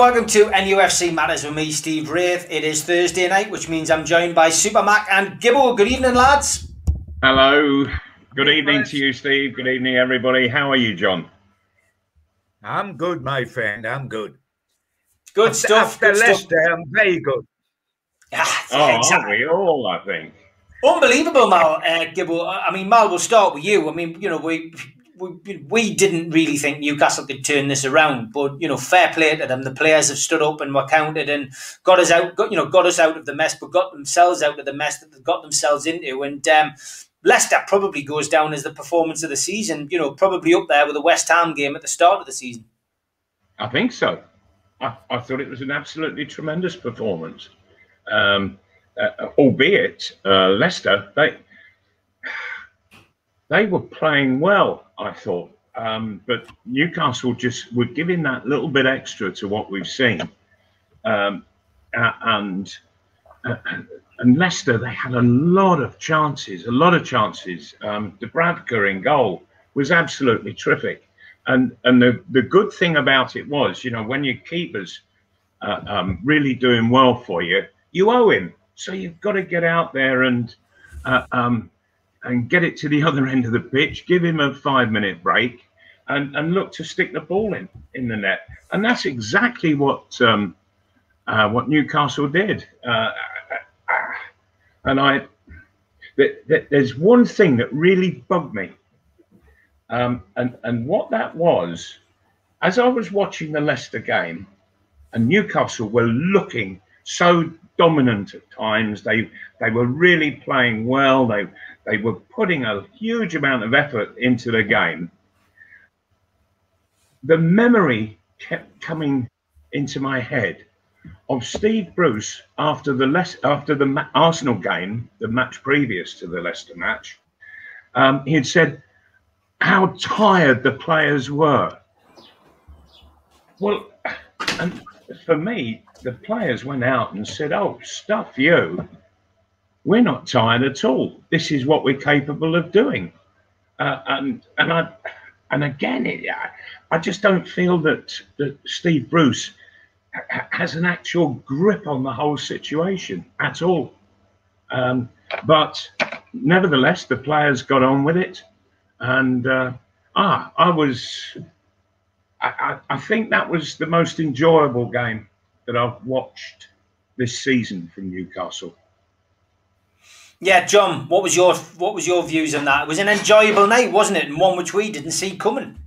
welcome to NUFC Matters with me, Steve Wraith. It is Thursday night, which means I'm joined by Super Mac and Gibbo. Good evening, lads. Hello. Good evening to you, Steve. Good evening, everybody. How are you, John? I'm good, my friend. I'm good. Good After- stuff. After Good stuff. I'm very good. Ah, Oh, aren't exactly. we all, I think? Unbelievable, Mal. Uh, Gibbo. I mean, Mal, we'll start with you. I mean, you know, we. We, we didn't really think Newcastle could turn this around, but you know, fair play to them. The players have stood up and were counted and got us out. Got, you know, got us out of the mess, but got themselves out of the mess that they got themselves into. And um, Leicester probably goes down as the performance of the season. You know, probably up there with the West Ham game at the start of the season. I think so. I, I thought it was an absolutely tremendous performance. Um, uh, albeit uh, Leicester, they they were playing well. I thought, um, but Newcastle just were giving that little bit extra to what we've seen, um, and uh, and Leicester they had a lot of chances, a lot of chances. Um, Dubravka in goal was absolutely terrific. And and the, the good thing about it was, you know, when your keeper's uh, um, really doing well for you, you owe him. So you've got to get out there and uh, um, and get it to the other end of the pitch, give him a five minute break, and, and look to stick the ball in in the net. And that's exactly what um, uh, what Newcastle did. Uh, and I, th- th- there's one thing that really bugged me um, and, and what that was, as I was watching the Leicester game, and Newcastle were looking so dominant at times. They they were really playing well. They they were putting a huge amount of effort into the game. The memory kept coming into my head of Steve Bruce after the after the Arsenal game, the match previous to the Leicester match. Um, he had said how tired the players were. Well, and for me, the players went out and said, "Oh, stuff you! We're not tired at all. This is what we're capable of doing." Uh, and and I and again, it, I, I just don't feel that that Steve Bruce ha- ha- has an actual grip on the whole situation at all. Um, but nevertheless, the players got on with it and uh, ah, I was. I, I, I think that was the most enjoyable game that I've watched this season from Newcastle. Yeah, John, what was your what was your views on that? It was an enjoyable night, wasn't it? And one which we didn't see coming.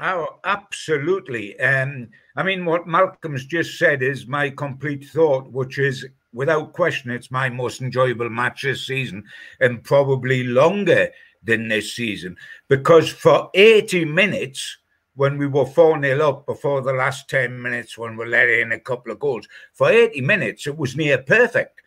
Oh, absolutely. Um, I mean, what Malcolm's just said is my complete thought, which is without question, it's my most enjoyable match this season and probably longer than this season. Because for 80 minutes, when we were 4 0 up before the last 10 minutes, when we let in a couple of goals, for 80 minutes, it was near perfect.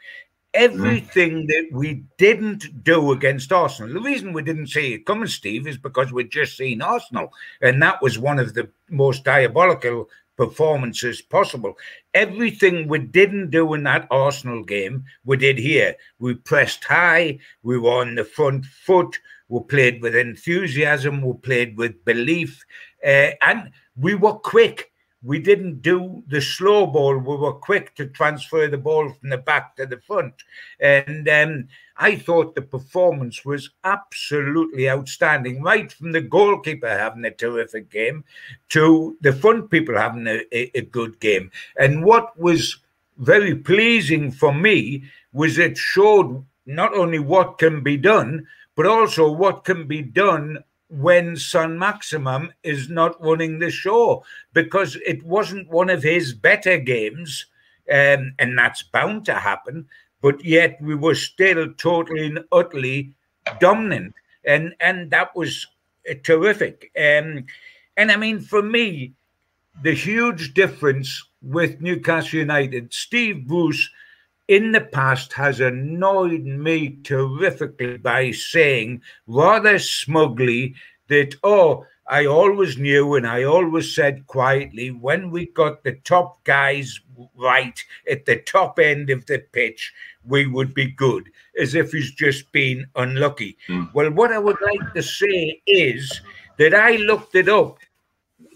Mm-hmm. Everything that we didn't do against Arsenal, the reason we didn't see it coming, Steve, is because we'd just seen Arsenal. And that was one of the most diabolical performances possible. Everything we didn't do in that Arsenal game, we did here. We pressed high, we were on the front foot, we played with enthusiasm, we played with belief, uh, and we were quick. We didn't do the slow ball. We were quick to transfer the ball from the back to the front. And um, I thought the performance was absolutely outstanding, right from the goalkeeper having a terrific game to the front people having a, a, a good game. And what was very pleasing for me was it showed not only what can be done, but also what can be done when Saint-Maximin is not running the show because it wasn't one of his better games, um, and that's bound to happen. But yet we were still totally and utterly dominant, and and that was uh, terrific. Um, and I mean, for me, the huge difference with Newcastle United, Steve Bruce in the past has annoyed me terrifically by saying rather smugly that, oh, I always knew and I always said quietly when we got the top guys right at the top end of the pitch, we would be good, as if he's just been unlucky. Mm. Well, what I would like to say is that I looked it up.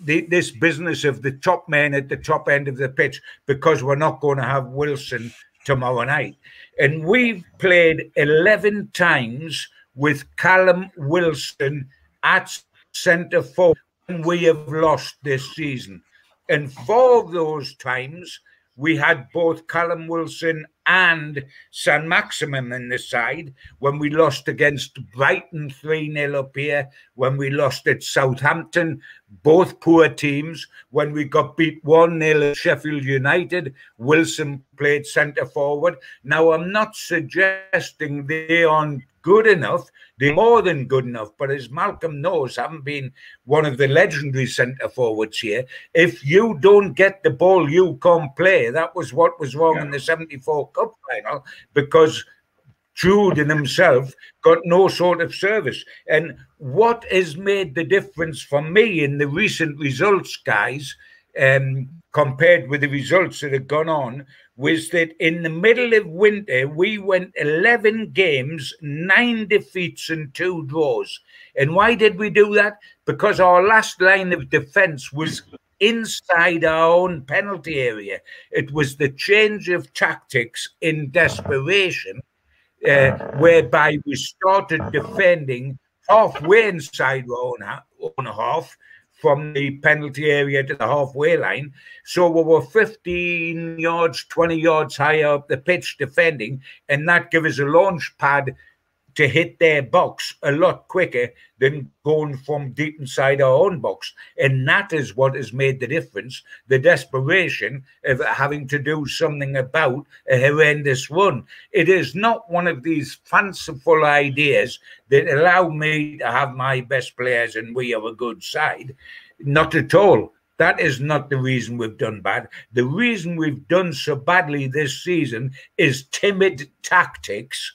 The, this business of the top men at the top end of the pitch because we're not going to have Wilson tomorrow night. And we've played 11 times with Callum Wilson at centre forward and we have lost this season. And four of those times, we had both Callum Wilson and Saint-Maximin in the side when we lost against Brighton 3 0 up here, when we lost at Southampton, both poor teams, when we got beat 1 0 at Sheffield United. Wilson played centre forward. Now, I'm not suggesting they aren't good enough. They're more than good enough. But as Malcolm knows, having been one of the legendary centre forwards here, if you don't get the ball, you can't play. That was what was wrong yeah. in the 74 Cup final because Tudor and himself got no sort of service. And what has made the difference for me in the recent results, guys, um, compared with the results that have gone on, was that in the middle of winter, we went 11 games, nine defeats, and two draws. And why did we do that? Because our last line of defense was inside our own penalty area. It was the change of tactics in desperation, uh, whereby we started defending halfway inside our own, own half from the penalty area to the halfway line. So we were 15 yards, 20 yards higher up the pitch defending, and that gave us a launch pad to hit their box a lot quicker than going from deep inside our own box. And that is what has made the difference the desperation of having to do something about a horrendous run. It is not one of these fanciful ideas that allow me to have my best players and we have a good side. Not at all. That is not the reason we've done bad. The reason we've done so badly this season is timid tactics.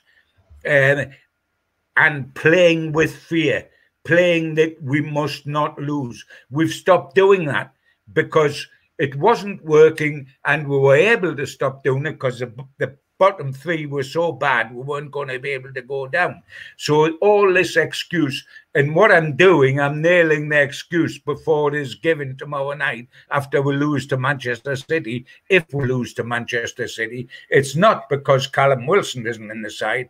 Um, and playing with fear, playing that we must not lose. We've stopped doing that because it wasn't working and we were able to stop doing it because the, the bottom three were so bad we weren't going to be able to go down. So all this excuse and what I'm doing, I'm nailing the excuse before it is given tomorrow night after we lose to Manchester City. If we lose to Manchester City, it's not because Callum Wilson isn't in the side.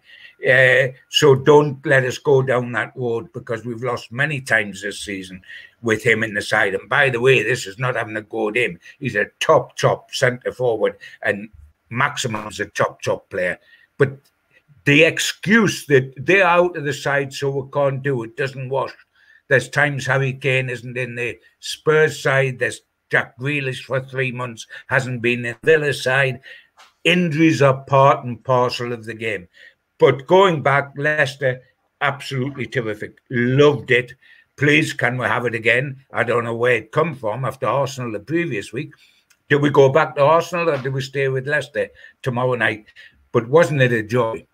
Uh, so don't let us go down that road because we've lost many times this season with him in the side. And by the way, this is not having a go at him. He's a top, top centre forward, and Maximin's a top, top player. But the excuse that they're out of the side so we can't do it doesn't wash. There's times Harry Kane isn't in the Spurs side. There's Jack Grealish for three months hasn't been in the Villa side. Injuries are part and parcel of the game. But going back, Leicester, absolutely terrific. Loved it. Please, can we have it again? I don't know where it come from after Arsenal the previous week. Do we go back to Arsenal or do we stay with Leicester tomorrow night? But wasn't it a joy?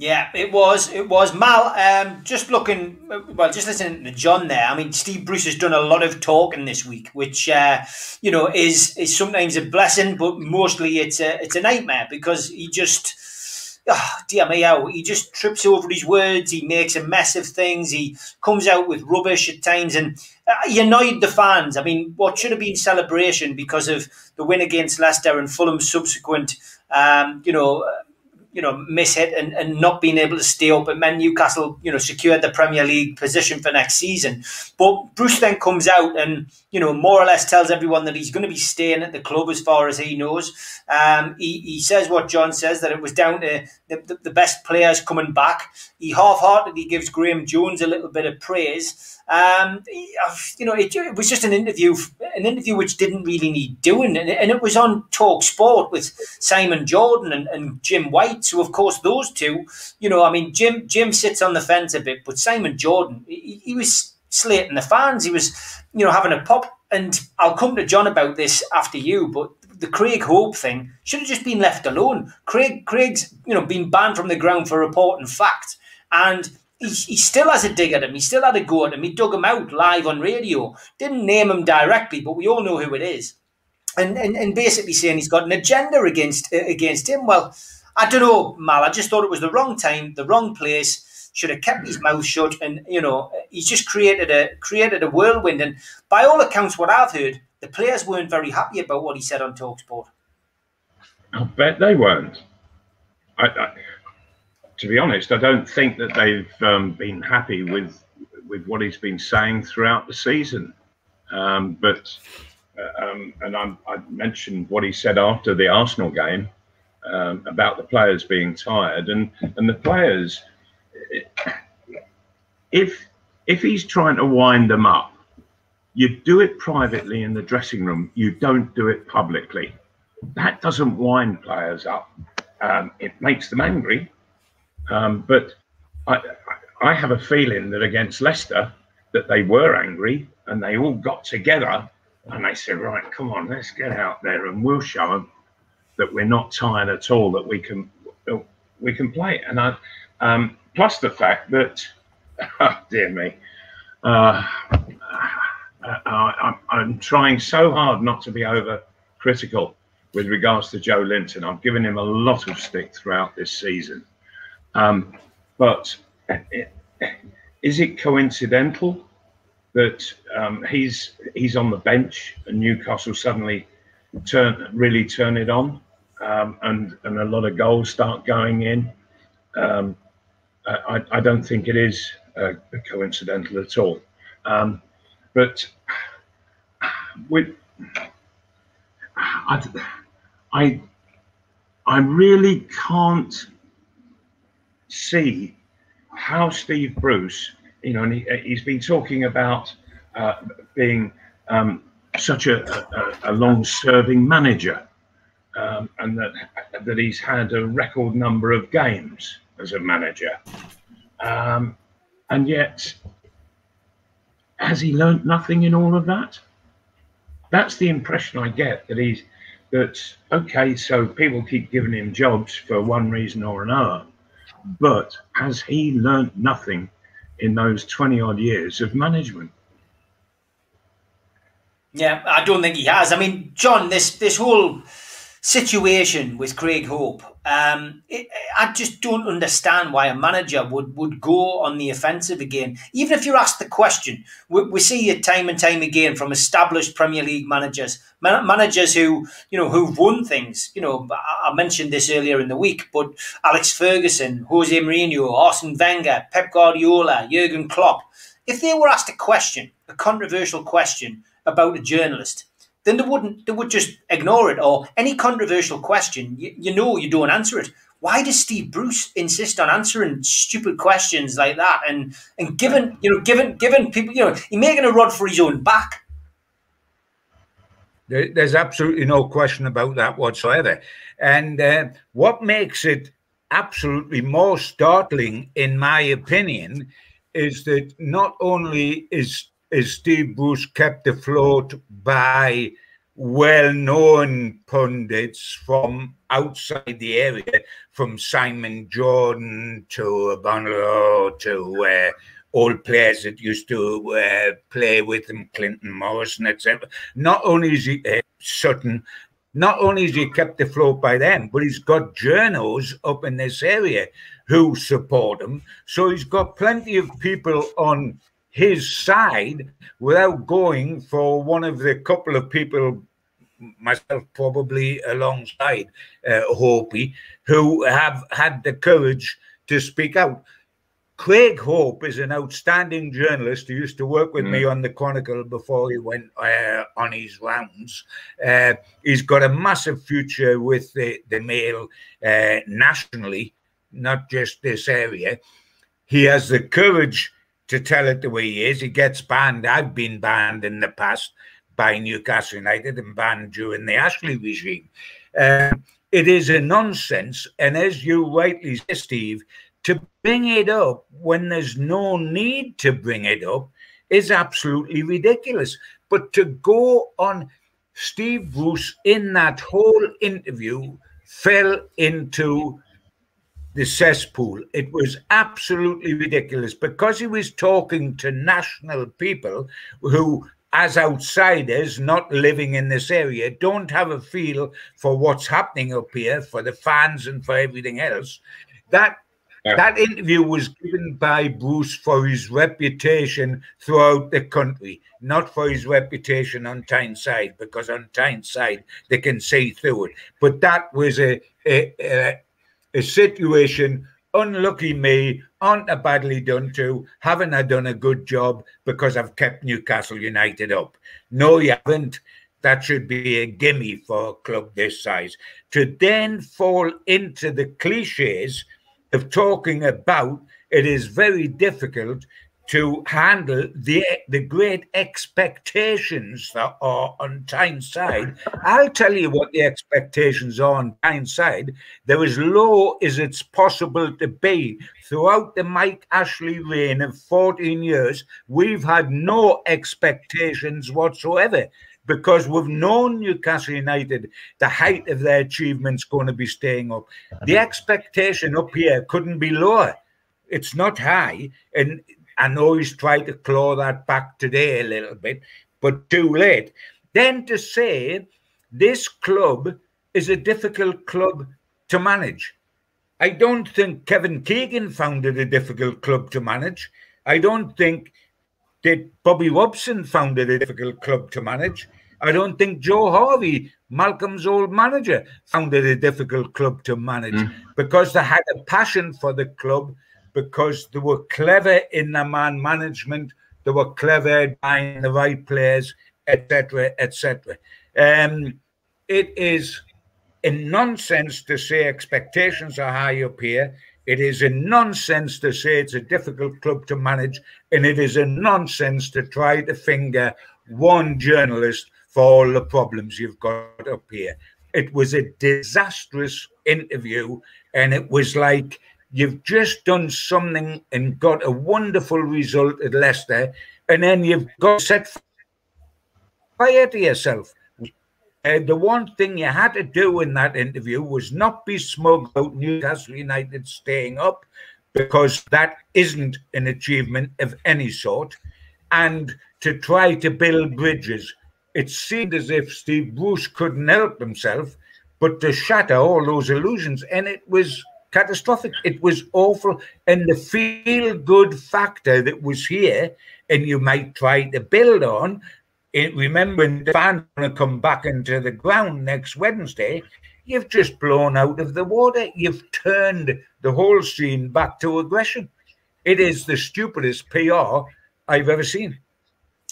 Yeah, it was. It was Mal. Um, just looking, well, just listening to John there. I mean, Steve Bruce has done a lot of talking this week, which uh, you know is is sometimes a blessing, but mostly it's a it's a nightmare because he just oh, dear me, how he just trips over his words. He makes a mess of things. He comes out with rubbish at times, and uh, he annoyed the fans. I mean, what should have been celebration because of the win against Leicester and Fulham's subsequent, um, you know you know, miss it and, and not being able to stay up. It meant Newcastle, you know, secured the Premier League position for next season. But Bruce then comes out and, you know, more or less tells everyone that he's going to be staying at the club as far as he knows. Um, he, he says what John says, that it was down to the, the, the best players coming back. He half-heartedly gives Graeme Jones a little bit of praise. Um, you know, it, it, was just an interview, an interview which didn't really need doing, and, and it was on Talk Sport with Simon Jordan and, and, Jim White. So, of course, those two, you know, I mean, Jim Jim sits on the fence a bit, but Simon Jordan, he, he was slating the fans. He was, you know, having a pop. And I'll come to John about this after you, but the Craig Hope thing should have just been left alone. Craig Craig's, you know, been banned from the ground for reporting fact, and he, he still has a dig at him. He still had a go at him. He dug him out live on radio. Didn't name him directly, but we all know who it is. And, and, and basically saying he's got an agenda against uh, against him. Well, I don't know, Mal. I just thought it was the wrong time, the wrong place. Should have kept his mouth shut, and you know he's just created a created a whirlwind. And by all accounts, what I've heard, the players weren't very happy about what he said on Talksport. I bet they weren't. I, I, to be honest, I don't think that they've um, been happy with with what he's been saying throughout the season. Um, but uh, um, and I'm, i mentioned what he said after the Arsenal game um, about the players being tired, and and the players, if if he's trying to wind them up, you do it privately in the dressing room. You don't do it publicly. That doesn't wind players up. Um, it makes them angry. Um, but I, I have a feeling that against Leicester, that they were angry and they all got together and they said, right, come on, let's get out there and we'll show them that we're not tired at all, that we can we can play. And I, um, plus the fact that, oh, dear me, uh, I, am trying so hard not to be over critical with regards to Joelinton. I've given him a lot of stick throughout this season. Um, but is it coincidental that um, he's he's on the bench and Newcastle suddenly turn really turn it on um, and and a lot of goals start going in? Um, I, I, don't think it is uh, coincidental at all. Um, but with I, I I really can't see how Steve Bruce, you know, and he, has been talking about uh, being um, such a, a, a long-serving manager, um, and that that he's had a record number of games as a manager, um, and yet has he learnt nothing in all of that? That's the impression I get that he's that okay. So people keep giving him jobs for one reason or another but has he learnt nothing in those 20 odd years of management? Yeah, I don't think he has. I mean, John, this this whole situation with Craig Hope, um, it, I just don't understand why a manager would, would go on the offensive again. Even if you're asked the question, we, we see it time and time again from established Premier League managers, man, managers who you know who've won things. You know, I, I mentioned this earlier in the week, but Alex Ferguson, Jose Mourinho, Arsene Wenger, Pep Guardiola, Jurgen Klopp, if they were asked a question, a controversial question about a journalist then they wouldn't they would just ignore it or any controversial question you, you know you don't answer it. Why does steve bruce insist on answering stupid questions like that? And and given you know given given people you know he's making a rod for his own back. There's absolutely no question about that whatsoever. And uh, what makes it absolutely more startling in my opinion is that not only is is Steve Bruce kept afloat by well-known pundits from outside the area, from Simon Jordan to Agbonlahor to uh, old players that used to uh, play with him, Clinton Morrison, etc. Not only is he uh, Sutton, not only is he kept afloat by them, but he's got journos up in this area who support him. So he's got plenty of people on his side without going for one of the couple of people, myself probably alongside uh, Hopey, who have had the courage to speak out. Craig Hope is an outstanding journalist who used to work with mm. me on the Chronicle before he went uh, on his rounds. Uh, he's got a massive future with the, the Mail uh, nationally, not just this area. He has the courage to tell it the way he is. He gets banned. I've been banned in the past by Newcastle United and banned during the Ashley regime. Uh, it is a nonsense. And as you rightly say, Steve, to bring it up when there's no need to bring it up is absolutely ridiculous. But to go on Steve Bruce in that whole interview fell into the cesspool. It was absolutely ridiculous because he was talking to national people who, as outsiders not living in this area, don't have a feel for what's happening up here for the fans and for everything else. That yeah. That interview was given by Bruce for his reputation throughout the country, not for his reputation on Tyneside, because on Tyneside they can see through it. But that was a, a, a, a situation, unlucky me, aren't I badly done to? Haven't I done a good job because I've kept Newcastle United up? No, you haven't. That should be a gimme for a club this size. To then fall into the cliches of talking about it is very difficult to handle the the great expectations that are on Tyneside. I'll tell you what the expectations are on Tyneside. They're as low as it's possible to be. Throughout the Mike Ashley reign of 14 years, we've had no expectations whatsoever because we've known Newcastle United, the height of their achievements going to be staying up. The expectation up here couldn't be lower. It's not high. And I know he's tried to claw that back today a little bit, but too late. Then to say this club is a difficult club to manage. I don't think Kevin Keegan found it a difficult club to manage. I don't think did Bobby Robson found it a difficult club to manage. I don't think Joe Harvey, Malcolm's old manager, found it a difficult club to manage mm. because they had a passion for the club, because they were clever in their man management, they were clever buying the right players, etc., etc. Um, it is a nonsense to say expectations are high up here. It is a nonsense to say it's a difficult club to manage, and it is a nonsense to try to finger one journalist for all the problems you've got up here. It was a disastrous interview, and it was like you've just done something and got a wonderful result at Leicester, and then you've got set fire to yourself. Uh, the one thing you had to do in that interview was not be smug about Newcastle United staying up, because that isn't an achievement of any sort, and to try to build bridges. It seemed as if Steve Bruce couldn't help himself but to shatter all those illusions, and it was catastrophic. It was awful, and the feel good factor that was here, and you might try to build on eh, it, remembering the fans going to come back into the ground next Wednesday, you've just blown out of the water. You've turned the whole scene back to aggression. It is the stupidest PR I've ever seen.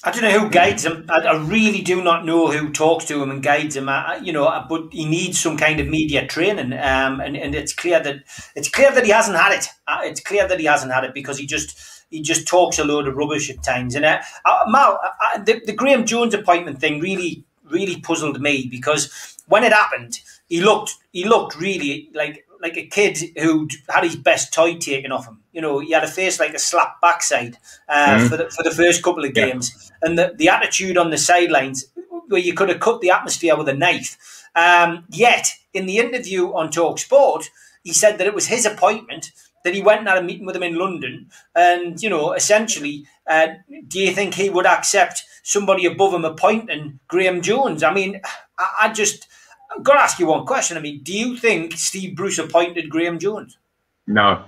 I don't know who guides him. I, I, really do not know who talks to him and guides him. I, you know, but he needs some kind of media training, um, and and it's clear that it's clear that he hasn't had it. Uh, it's clear that he hasn't had it because he just he just talks a load of rubbish at times. And uh, uh, Mal, uh, the, the Graeme Jones appointment thing really, really puzzled me because when it happened, he looked he looked really like like a kid who had his best toy taken off him. You know, he had a face like a slap backside uh, mm. for the for the first couple of games, yeah. and the the attitude on the sidelines where you could have cut the atmosphere with a knife. Um, yet in the interview on Talk Sport, he said that it was his appointment that he went and had a meeting with him in London, and you know, essentially, uh, do you think he would accept somebody above him appointing Graeme Jones? I mean, I, I just I've got to ask you one question. I mean, do you think Steve Bruce appointed Graeme Jones? No,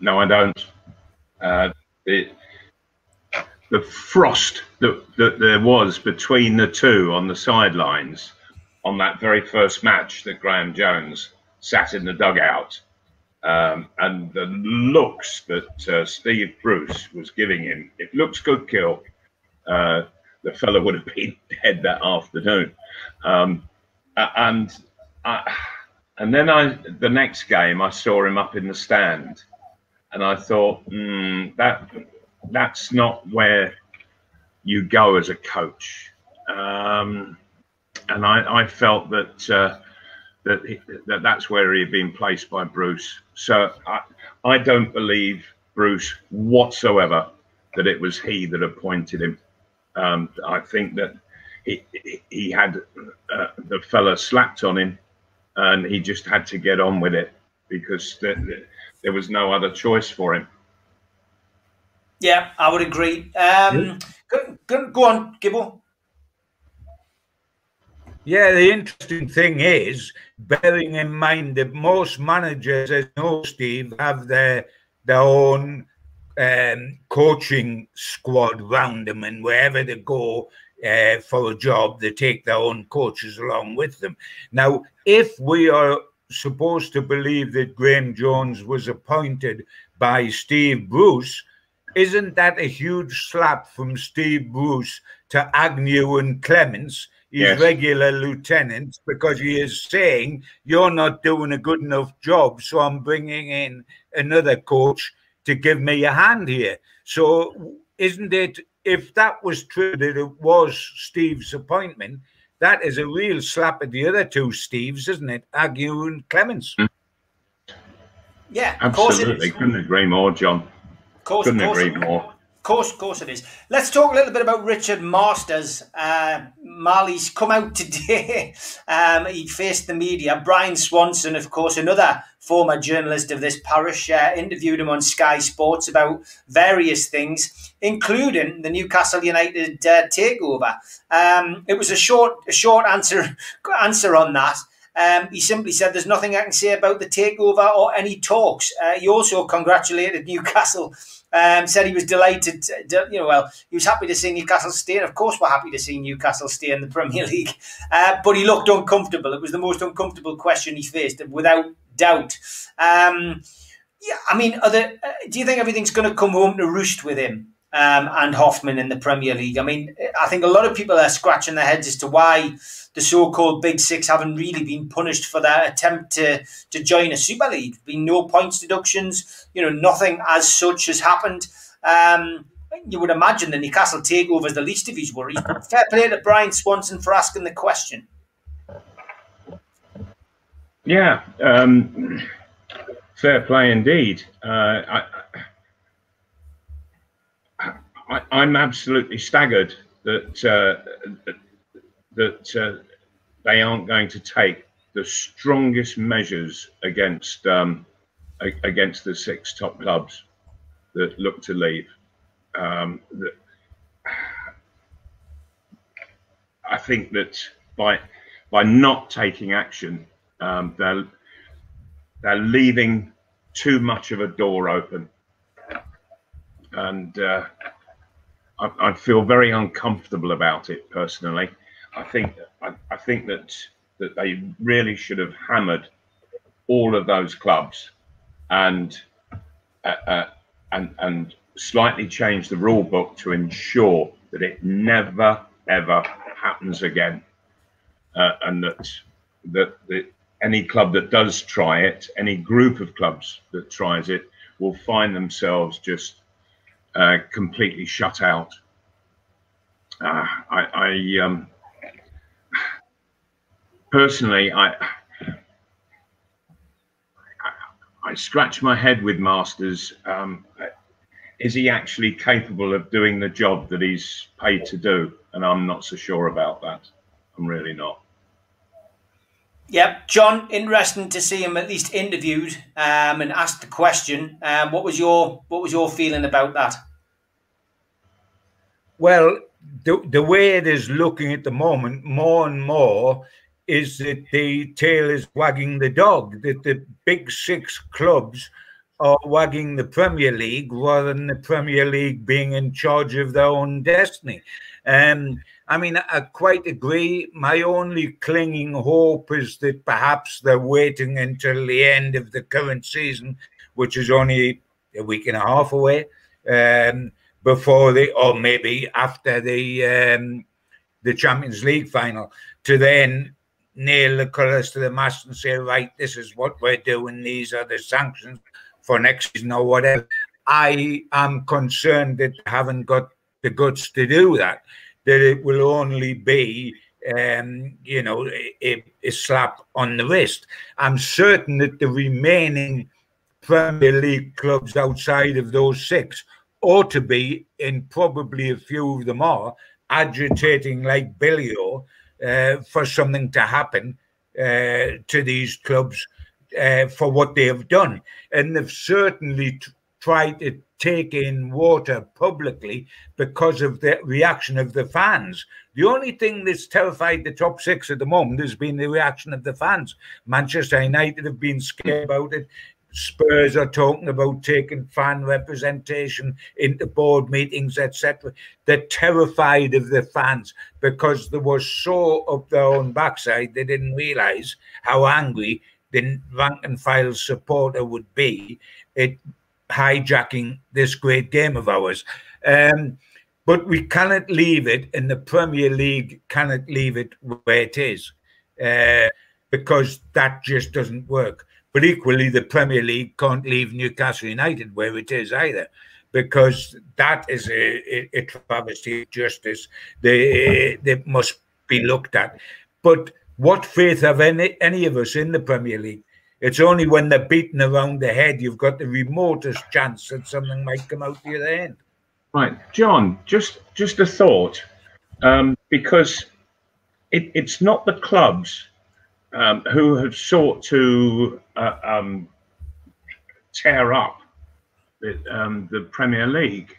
no, I don't. Uh, it, the frost that, that there was between the two on the sidelines on that very first match that Graeme Jones sat in the dugout um, and the looks that uh, Steve Bruce was giving him, if looks could kill, uh, the fellow would have been dead that afternoon. Um, and I, and then I, the next game, I saw him up in the stand, and I thought, mm, that that's not where you go as a coach. Um, and I, I, felt that uh, that, he, that that's where he had been placed by Bruce. So I, I don't believe Bruce whatsoever that it was he that appointed him. Um, I think that he, he had uh, the fella slapped on him and he just had to get on with it. because there was no other choice for him. Yeah, I would agree. Um, go, go, go on, Gibbo. Yeah, the interesting thing is, bearing in mind that most managers, as you know, Steve, have their their own um, coaching squad round them, and wherever they go uh, for a job, they take their own coaches along with them. Now, if we are supposed to believe that Graeme Jones was appointed by Steve Bruce, isn't that a huge slap from Steve Bruce to Agnew and Clemence, his yes. regular lieutenants because he is saying you're not doing a good enough job. So I'm bringing in another coach to give me a hand here. So isn't it? If that was true that it was Steve's appointment, that is a real slap at the other two Steves, isn't it? Agnew and Clemence. Mm. Yeah, absolutely. Couldn't agree more, John. Course, Couldn't agree more course, of course it is. Let's talk a little bit about Richard Masters. Uh, Marley's come out today. um, he faced the media. Bryan Swanson, of course, another former journalist of this parish, uh, interviewed him on Sky Sports about various things, including the Newcastle United uh, takeover. Um, it was a short, a short answer answer on that. Um, he simply said, "There's nothing I can say about the takeover or any talks." Uh, he also congratulated Newcastle um, said he was delighted. To, you know, well, he was happy to see Newcastle stay, and of course, we're happy to see Newcastle stay in the Premier League. Uh, but he looked uncomfortable. It was the most uncomfortable question he faced, without doubt. Um, yeah, I mean, there, uh, do you think everything's going to come home to roost with him um, and Hoffman in the Premier League? I mean, I think a lot of people are scratching their heads as to why the so-called Big Six haven't really been punished for their attempt to to join a Super League. Been no points deductions. You know, nothing as such has happened. Um, you would imagine the Newcastle takeover is the least of his worries. Fair play to Bryan Swanson for asking the question. Yeah, um, fair play indeed. Uh, I, am absolutely staggered that uh, that uh, they aren't going to take the strongest measures against um, against the six top clubs that look to leave. Um, I think that by by not taking action, um, they're they're leaving too much of a door open, and uh, I, I, feel very uncomfortable about it personally. I think I, I think that that they really should have hammered all of those clubs and uh, uh, and and slightly changed the rule book to ensure that it never ever happens again, uh, and that that that any club that does try it, any group of clubs that tries it, will find themselves just uh, completely shut out. Uh, I, I um, personally, I, I, scratch my head with Masters. Um, is he actually capable of doing the job that he's paid to do? And I'm not so sure about that. I'm really not. Yep, John, interesting to see him at least interviewed um, and asked the question. Um, what was your what was your feeling about that? Well, the the way it is looking at the moment, more and more, is that the tail is wagging the dog, that the big six clubs are wagging the Premier League rather than the Premier League being in charge of their own destiny. Um, I mean, I quite agree. My only clinging hope is that perhaps they're waiting until the end of the current season, which is only a week and a half away, um, before the or maybe after the um, the Champions League final, to then nail the colours to the mast and say, right, this is what we're doing, these are the sanctions for next season or whatever. I am concerned that they haven't got the guts to do that, that it will only be, um, you know, a, a slap on the wrist. I'm certain that the remaining Premier League clubs outside of those six ought to be, and probably a few of them are, agitating like Billy uh, for something to happen uh, to these clubs uh, for what they have done, and they've certainly tried to take in water publicly because of the reaction of the fans. The only thing that's terrified the top six at the moment has been the reaction of the fans. Manchester United have been scared about it. Spurs are talking about taking fan representation into board meetings, etc. They're terrified of the fans because they were so up their own backside they didn't realise how angry the rank and file supporter would be at hijacking this great game of ours. Um, but we cannot leave it, and the Premier League cannot leave it where it is uh, because that just doesn't work. But equally, the Premier League can't leave Newcastle United where it is either, because that is a, a, travesty of justice. They, they must be looked at. But what faith have any, any of us in the Premier League? It's only when they're beaten around the head you've got the remotest chance that something might come out the other end. Right, John. Just just a thought, um, because it, it's not the clubs um, who have sought to uh, um, tear up the, um, the Premier League.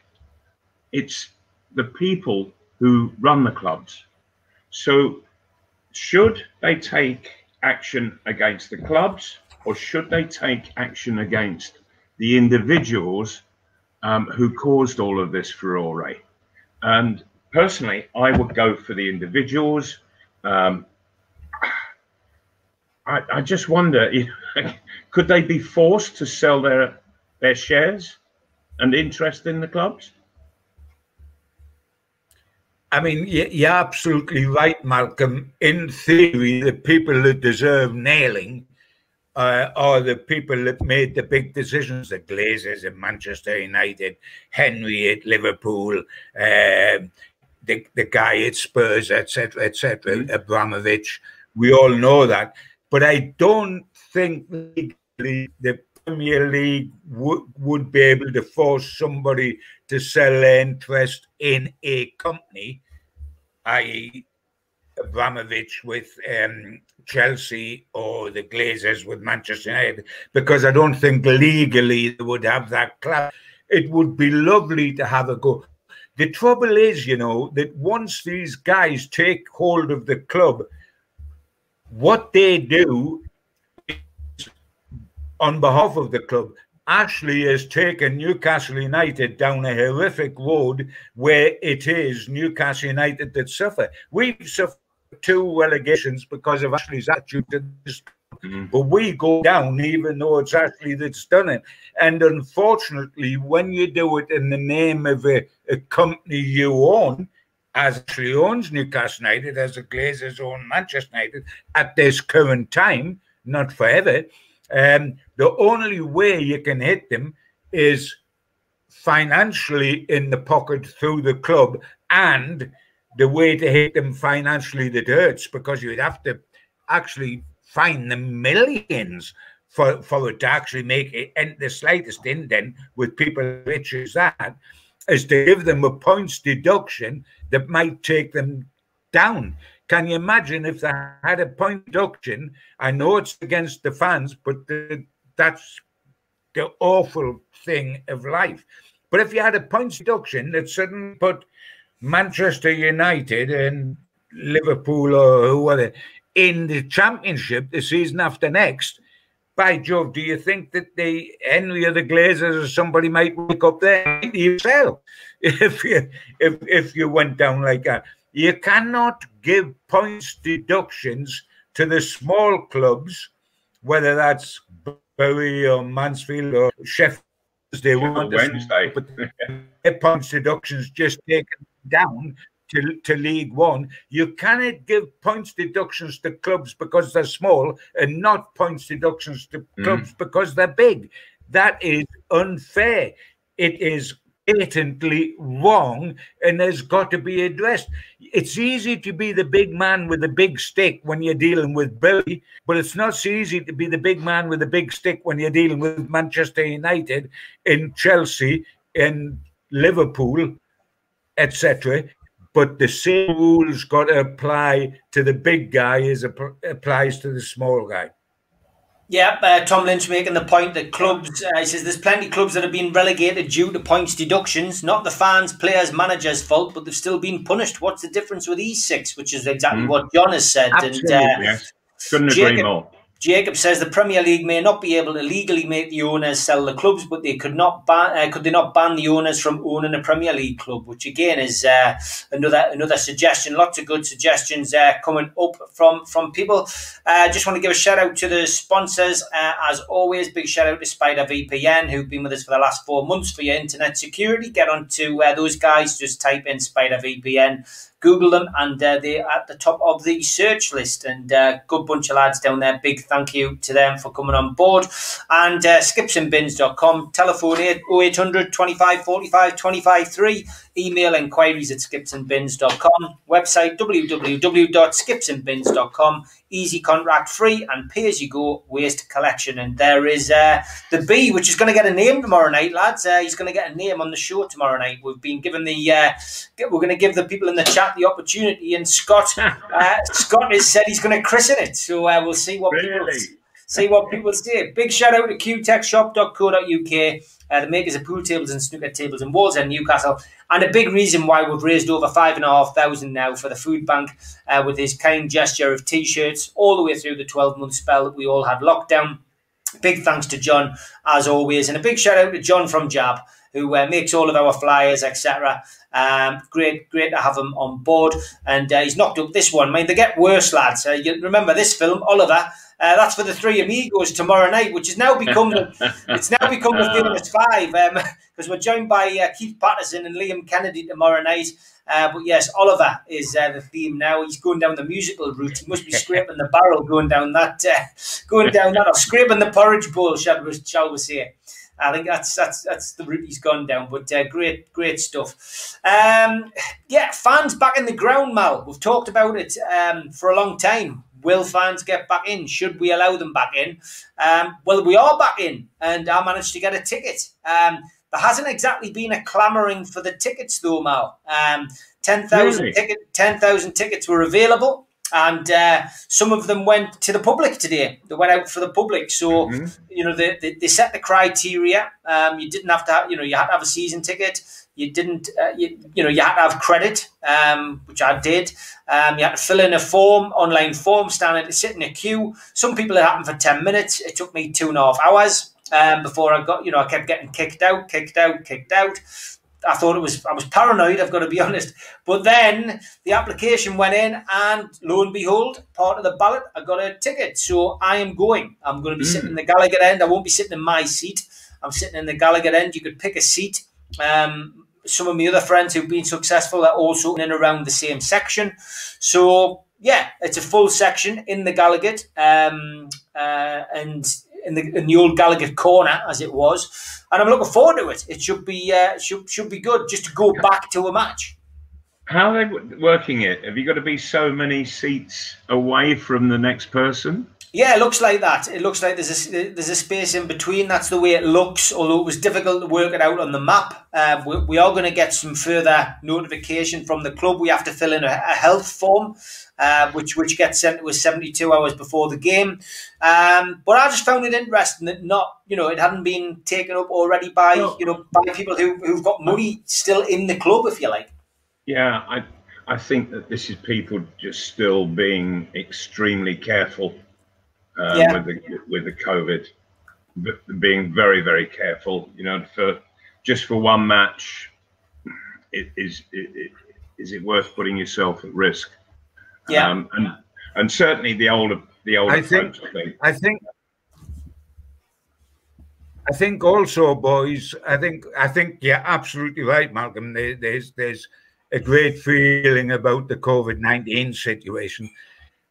It's the people who run the clubs. So, should they take action against the clubs or should they take action against the individuals um, who caused all of this furore? And personally, I would go for the individuals. Um, I, I just wonder, could they be forced to sell their their shares and interest in the clubs? I mean, you're absolutely right, Malcolm. In theory, the people that deserve nailing uh, are the people that made the big decisions, the Glazers at Manchester United, Henry at Liverpool, uh, the, the guy at Spurs, etc., etc., mm-hmm. Abramovich. We all know that. But I don't think legally the Premier League would, would be able to force somebody to sell their interest in a company, i.e., Abramovich with um, Chelsea or the Glazers with Manchester United, because I don't think legally they would have that club. It would be lovely to have a go. The trouble is, you know, that once these guys take hold of the club, what they do on behalf of the club actually has taken Newcastle United down a horrific road where it is Newcastle United that suffer. We've suffered two relegations because of Ashley's attitude. Mm-hmm. But we go down even though it's Ashley that's done it. And unfortunately, when you do it in the name of a, a company you own, as Ashley owns Newcastle United, as the Glazers own Manchester United at this current time, not forever. Um, the only way you can hit them is financially in the pocket through the club, and the way to hit them financially that hurts because you'd have to actually find the millions for, for it to actually make it and the slightest indent with people rich as that is to give them a points deduction that might take them down. Can you imagine if they had a point deduction? I know it's against the fans, but the, that's the awful thing of life. But if you had a points deduction that suddenly put Manchester United and Liverpool or whoever in the championship the season after next, by Jove, do you think that the Henry or the Glazers or somebody might wake up there yourself if you if if you went down like that? You cannot give points deductions to the small clubs, whether that's Bury or Mansfield or Sheffield. They want Wednesday, but points deductions just taken down to, to League One. You cannot give points deductions to clubs because they're small and not points deductions to mm. clubs because they're big. That is unfair. It is blatantly wrong and has got to be addressed. It's easy to be the big man with the big stick when you're dealing with Bury, but it's not so easy to be the big man with the big stick when you're dealing with Manchester United, in Chelsea, in Liverpool, etc but the same rules got to apply to the big guy as it applies to the small guy. Yeah, uh, Tom Lynch making the point that clubs, uh, he says there's plenty of clubs that have been relegated due to points deductions. Not the fans, players, managers' fault, but they've still been punished. What's the difference with these six? Which is exactly mm. what John has said. Absolutely. And, uh, yes. Couldn't agree Jacob, more. Jacob says the Premier League may not be able to legally make the owners sell the clubs, but they could not ban. Uh, could they not ban the owners from owning a Premier League club? Which again is uh, another another suggestion. Lots of good suggestions uh, coming up from from people. Uh, just want to give a shout out to the sponsors uh, as always. Big shout out to Spider VPN who've been with us for the last four months for your internet security. Get on to uh, those guys. Just type in Spider VPN Google them, and uh, they're at the top of the search list. And uh, good bunch of lads down there. Big thank you to them for coming on board. And uh, skipsandbins.com, telephone 0800 25 45 25 3, email inquiries at skipsandbins.com, website www.skipsandbins.com, easy contract free and pay as you go waste collection. And there is uh, the B, which is going to get a name tomorrow night, lads. Uh, he's going to get a name on the show tomorrow night. We've been given the, uh, we're going to give the people in the chat the opportunity, and Scott, uh, Scott has said he's going to christen it. So uh, we'll see what really? people see what people say. Big shout out to qtechshop.co.uk, uh, the makers of pool tables and snooker tables and in Wallsend Newcastle. And a big reason why we've raised over five and a half thousand now for the food bank uh, with his kind gesture of t-shirts all the way through the 12 month spell that we all had lockdown. Big thanks to John as always, and a big shout out to John from Jab who uh, makes all of our flyers, etc. Um, great, great to have him on board, and uh, he's knocked up this one. I mean, they get worse, lads. Uh, you remember this film, Oliver? Uh, that's for the three amigos tomorrow night, which has now become the, it's now become the famous five because um, we're joined by uh, Keith Patterson and Liam Kennedy tomorrow night. Uh, but yes, Oliver is uh, the theme now. He's going down the musical route. He must be scraping the barrel, going down that, uh, going down that, or scraping the porridge bowl, shall we, shall we say? I think that's that's that's the route he's gone down. But uh, great, great stuff. Um, yeah, fans back in the ground, Mal. We've talked about it um, for a long time. Will fans get back in? Should we allow them back in? Um, well, we are back in, and I managed to get a ticket. Um, there hasn't exactly been a clamouring for the tickets, though, Mal. Um, 10,000 really? ticket, 10, tickets were available and uh, some of them went to the public today. They went out for the public, so mm-hmm. you know they, they, they, set the criteria. Um, you didn't have to have, you know, you had to have a season ticket. You didn't, uh, you, you know, you had to have credit, um, which I did. Um, you had to fill in a form, online form, stand sit in a queue. Some people it happened for ten minutes. It took me two and a half hours um, before I got, you know, I kept getting kicked out, kicked out, kicked out. I thought it was I was paranoid. I've got to be honest. But then the application went in, and lo and behold, part of the ballot, I got a ticket. So I am going. I'm going to be mm. sitting in the Gallowgate end. I won't be sitting in my seat. I'm sitting in the Gallowgate end. You could pick a seat. Um, some of my other friends who've been successful are also in and around the same section. So yeah, it's a full section in the Gallowgate, um, uh, and in the in the old Gallagher corner as it was, and I'm looking forward to it. It should be uh, should should be good just to go back to a match. How are they working it? Have you got to be so many seats away from the next person? Yeah, it looks like that. It looks like there's a there's a space in between. That's the way it looks. Although it was difficult to work it out on the map, uh, we, we, are going to get some further notification from the club. We have to fill in a, a health form, uh, which which gets sent to us 72 hours before the game. Um, but I just found it interesting that not you know it hadn't been taken up already by no. you know by people who who've got money still in the club, if you like. Yeah, I I think that this is people just still being extremely careful uh, yeah. with the with the COVID, being very very careful. You know, for just for one match, it, is it, it, is it worth putting yourself at risk? Yeah, um, and and certainly the older the older I think, folks, I think. I think I think also, boys. I think I think you're absolutely right, Malcolm. There's there's a great feeling about the COVID nineteen situation.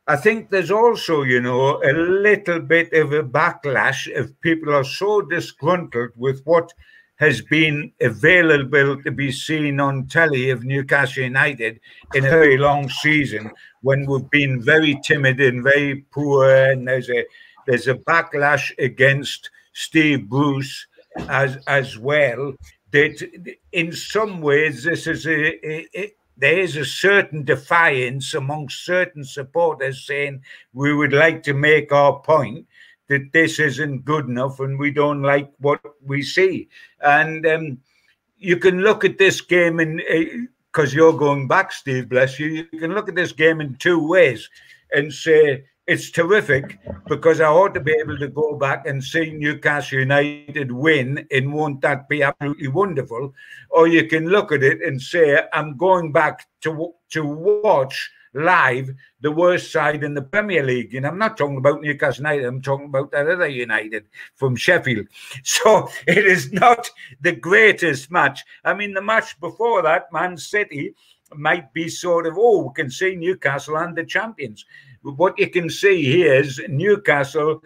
I think there's also, you know, a little bit of a backlash if people are so disgruntled with what has been available to be seen on telly of Newcastle United in a very long season when we've been very timid and very poor. And there's a there's a backlash against Steve Bruce as as well that in some ways this is a, a, a there is a certain defiance among certain supporters saying we would like to make our point that this isn't good enough and we don't like what we see. And um, you can look at this game in because uh, you're going back, Steve. Bless you. You can look at this game in two ways and say it's terrific because I ought to be able to go back and see Newcastle United win, and won't that be absolutely wonderful? Or you can look at it and say, I'm going back to to watch live the worst side in the Premier League. And I'm not talking about Newcastle United, I'm talking about that other United from Sheffield. So it is not the greatest match. I mean, the match before that, Man City, might be sort of, oh, we can see Newcastle and the champions. What you can see here is Newcastle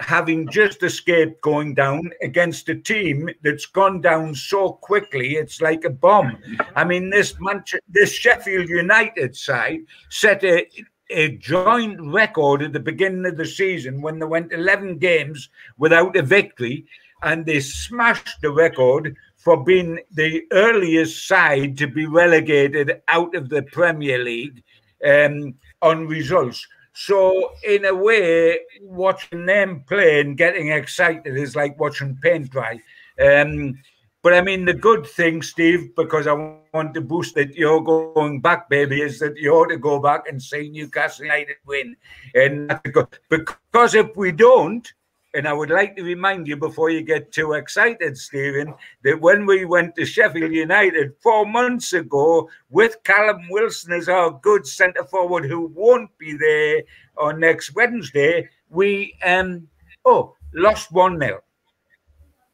having just escaped going down against a team that's gone down so quickly, it's like a bomb. I mean, this Manchester, this Sheffield United side set a, a joint record at the beginning of the season when they went 11 games without a victory, and they smashed the record for being the earliest side to be relegated out of the Premier League um, on results. So, in a way, watching them play and getting excited is like watching paint dry. Um, but I mean, the good thing, Steve, because I want to boost that you're going back, baby, is that you ought to go back and see Newcastle United win. And because if we don't, and I would like to remind you before you get too excited, Stephen, that when we went to Sheffield United four months ago with Callum Wilson as our good centre forward who won't be there on next Wednesday, we um oh lost one 0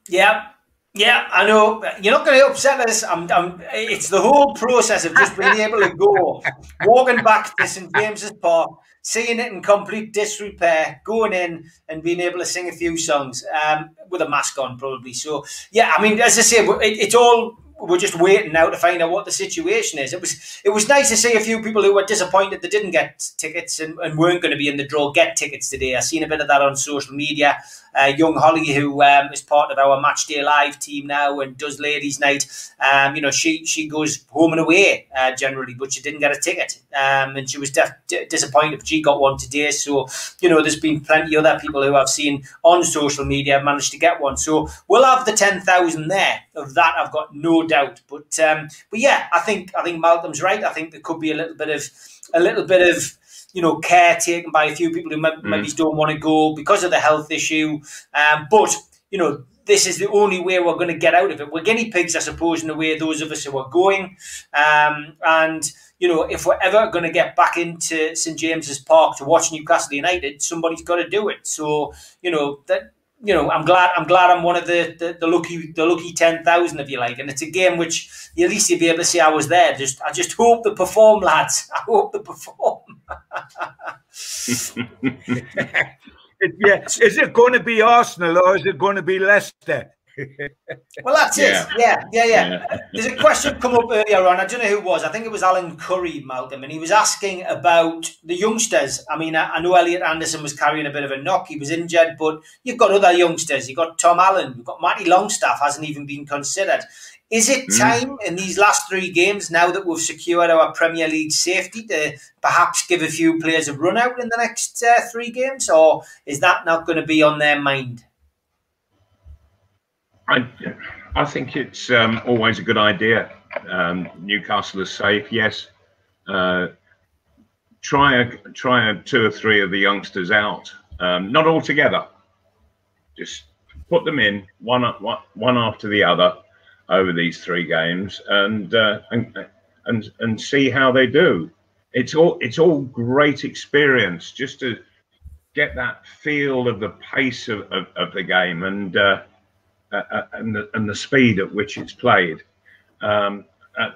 Yeah, yeah, I know. You're not going to upset us. I'm, I'm, it's the whole process of just being able to go, walking back to St James's Park, seeing it in complete disrepair, going in and being able to sing a few songs um, with a mask on, probably. So, yeah, I mean, as I say, it, it's all we're just waiting now to find out what the situation is. It was it was nice to see a few people who were disappointed they didn't get tickets and, and weren't going to be in the draw get tickets today. I've seen a bit of that on social media. Uh, young Holly, who um, is part of our Match Day Live team now and does Ladies Night, um, you know, she she goes home and away uh, generally, but she didn't get a ticket, um, and she was def- disappointed. She got one today, so you know, there's been plenty of other people who I've seen on social media managed to get one. So we'll have the ten thousand there. Of that, I've got no doubt. But um, but yeah, I think I think Malcolm's right. I think there could be a little bit of a little bit of you know, care taken by a few people who maybe mm. don't want to go because of the health issue. Um, but, you know, this is the only way we're going to get out of it. We're guinea pigs, I suppose, in the way those of us who are going. Um, and, you know, if we're ever going to get back into St James's Park to watch Newcastle United, somebody's got to do it. So, you know, that you know, I'm glad I'm glad I'm one of the, the, the lucky the lucky ten thousand if you like, and it's a game which at least you'll be able to say I was there. Just I just hope they perform, lads. I hope they perform. yeah, is it going to be Arsenal or is it going to be Leicester? Well, that's yeah. it. Yeah, yeah, yeah, yeah. There's a question come up earlier on. I don't know who it was. I think it was Alan Curry, Malcolm, and he was asking about the youngsters. I mean, I, I know Elliot Anderson was carrying a bit of a knock. He was injured, but you've got other youngsters. You've got Tom Allan. You've got Matty Longstaff hasn't even been considered. Is it hmm. time mm. in these last three games, now that we've secured our Premier League safety, to perhaps give a few players a run out in the next uh, three games, or is that not going to be on their mind? I, I think it's um, always a good idea. Um, Newcastle is safe, yes. Uh, try a, try a two or three of the youngsters out, um, not all together. Just put them in one, one, after the other over these three games, and uh, and and and see how they do. It's all it's all great experience just to get that feel of the pace of, of, of the game and uh, uh, uh, and, the, and the speed at which it's played um,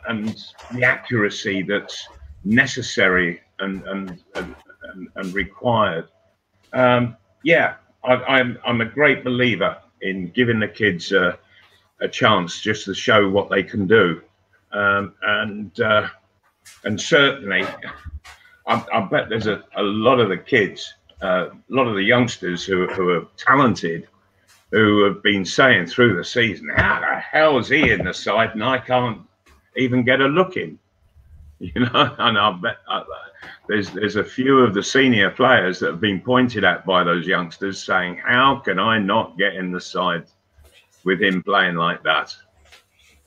and the accuracy that's necessary and and and, and required. Um, yeah, I, am I'm, I'm a great believer in giving the kids a, a chance just to show what they can do, um, and uh, and certainly, I, I, bet there's a, a lot of the kids, uh, a lot of the youngsters who who are talented who have been saying through the season, how the hell is he in the side and I can't even get a look in? You know, and I bet I, there's there's a few of the senior players that have been pointed at by those youngsters, saying, "How can I not get in the side with him playing like that?"